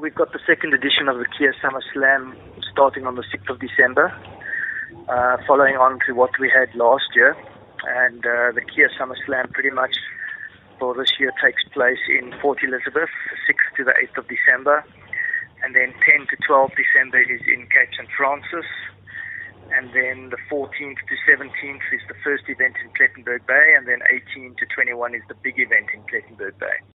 we've got the second edition of the Kia Summer Slam starting on the 6th of December, uh, following on to what we had last year. And uh, the Kia Summer Slam pretty much for this year takes place in Port Elizabeth, 6th to the 8th of December. And then 10 to 12 December is in Cape St. Francis. And then the 14th to 17th is the first event in Plettenberg Bay. And then 18 to 21 is the big event in Plettenberg Bay.